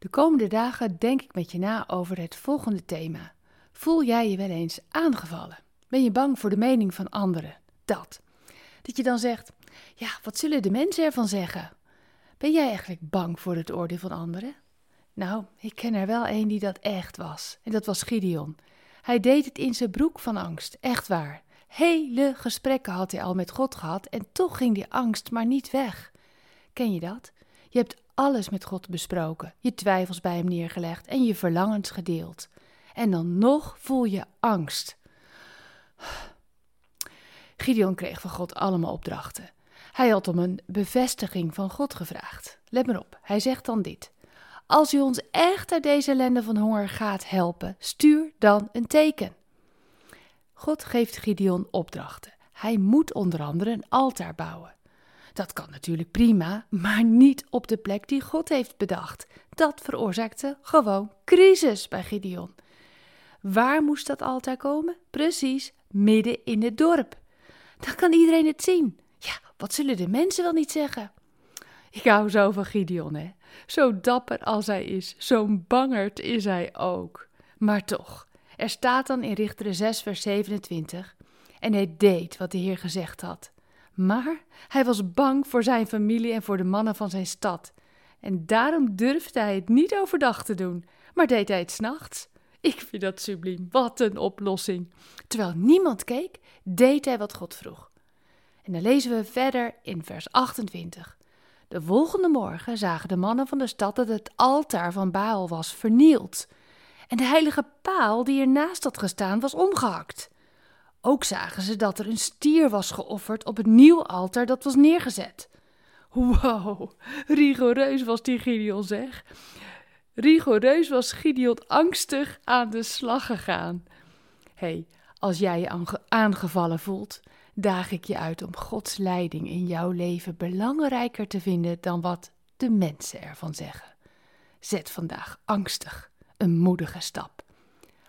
De komende dagen denk ik met je na over het volgende thema. Voel jij je wel eens aangevallen? Ben je bang voor de mening van anderen? Dat. Dat je dan zegt: Ja, wat zullen de mensen ervan zeggen? Ben jij eigenlijk bang voor het oordeel van anderen? Nou, ik ken er wel een die dat echt was. En dat was Gideon. Hij deed het in zijn broek van angst, echt waar. Hele gesprekken had hij al met God gehad en toch ging die angst maar niet weg. Ken je dat? Je hebt alles met God besproken, je twijfels bij hem neergelegd en je verlangens gedeeld. En dan nog voel je angst. Gideon kreeg van God allemaal opdrachten. Hij had om een bevestiging van God gevraagd. Let maar op, hij zegt dan dit. Als u ons echt uit deze ellende van honger gaat helpen, stuur dan een teken. God geeft Gideon opdrachten. Hij moet onder andere een altaar bouwen. Dat kan natuurlijk prima, maar niet op de plek die God heeft bedacht. Dat veroorzaakte gewoon crisis bij Gideon. Waar moest dat altaar komen? Precies, midden in het dorp. Dan kan iedereen het zien. Ja, wat zullen de mensen wel niet zeggen? Ik hou zo van Gideon, hè. Zo dapper als hij is, zo'n bangerd is hij ook. Maar toch, er staat dan in Richteren 6 vers 27, en hij deed wat de Heer gezegd had. Maar hij was bang voor zijn familie en voor de mannen van zijn stad. En daarom durfde hij het niet overdag te doen, maar deed hij het s'nachts. Ik vind dat subliem, wat een oplossing. Terwijl niemand keek, deed hij wat God vroeg. En dan lezen we verder in vers 28. De volgende morgen zagen de mannen van de stad dat het altaar van Baal was vernield. En de heilige paal die ernaast had gestaan was omgehakt. Ook zagen ze dat er een stier was geofferd op het nieuwe altaar dat was neergezet. Wow, rigoureus was die Gideon zeg. Rigoureus was Gideon angstig aan de slag gegaan. Hé, hey, als jij je aangevallen voelt, daag ik je uit om Gods leiding in jouw leven belangrijker te vinden dan wat de mensen ervan zeggen. Zet vandaag angstig een moedige stap.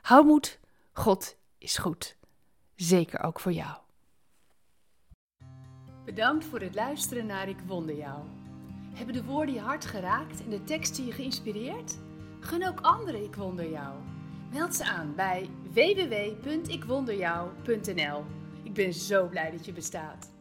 Hou moed, God is goed. Zeker ook voor jou. Bedankt voor het luisteren naar Ik Wonder Jou. Hebben de woorden je hart geraakt en de teksten je geïnspireerd? Gun ook anderen Ik Wonder Jou. Meld ze aan bij www.ikwonderjou.nl. Ik ben zo blij dat je bestaat.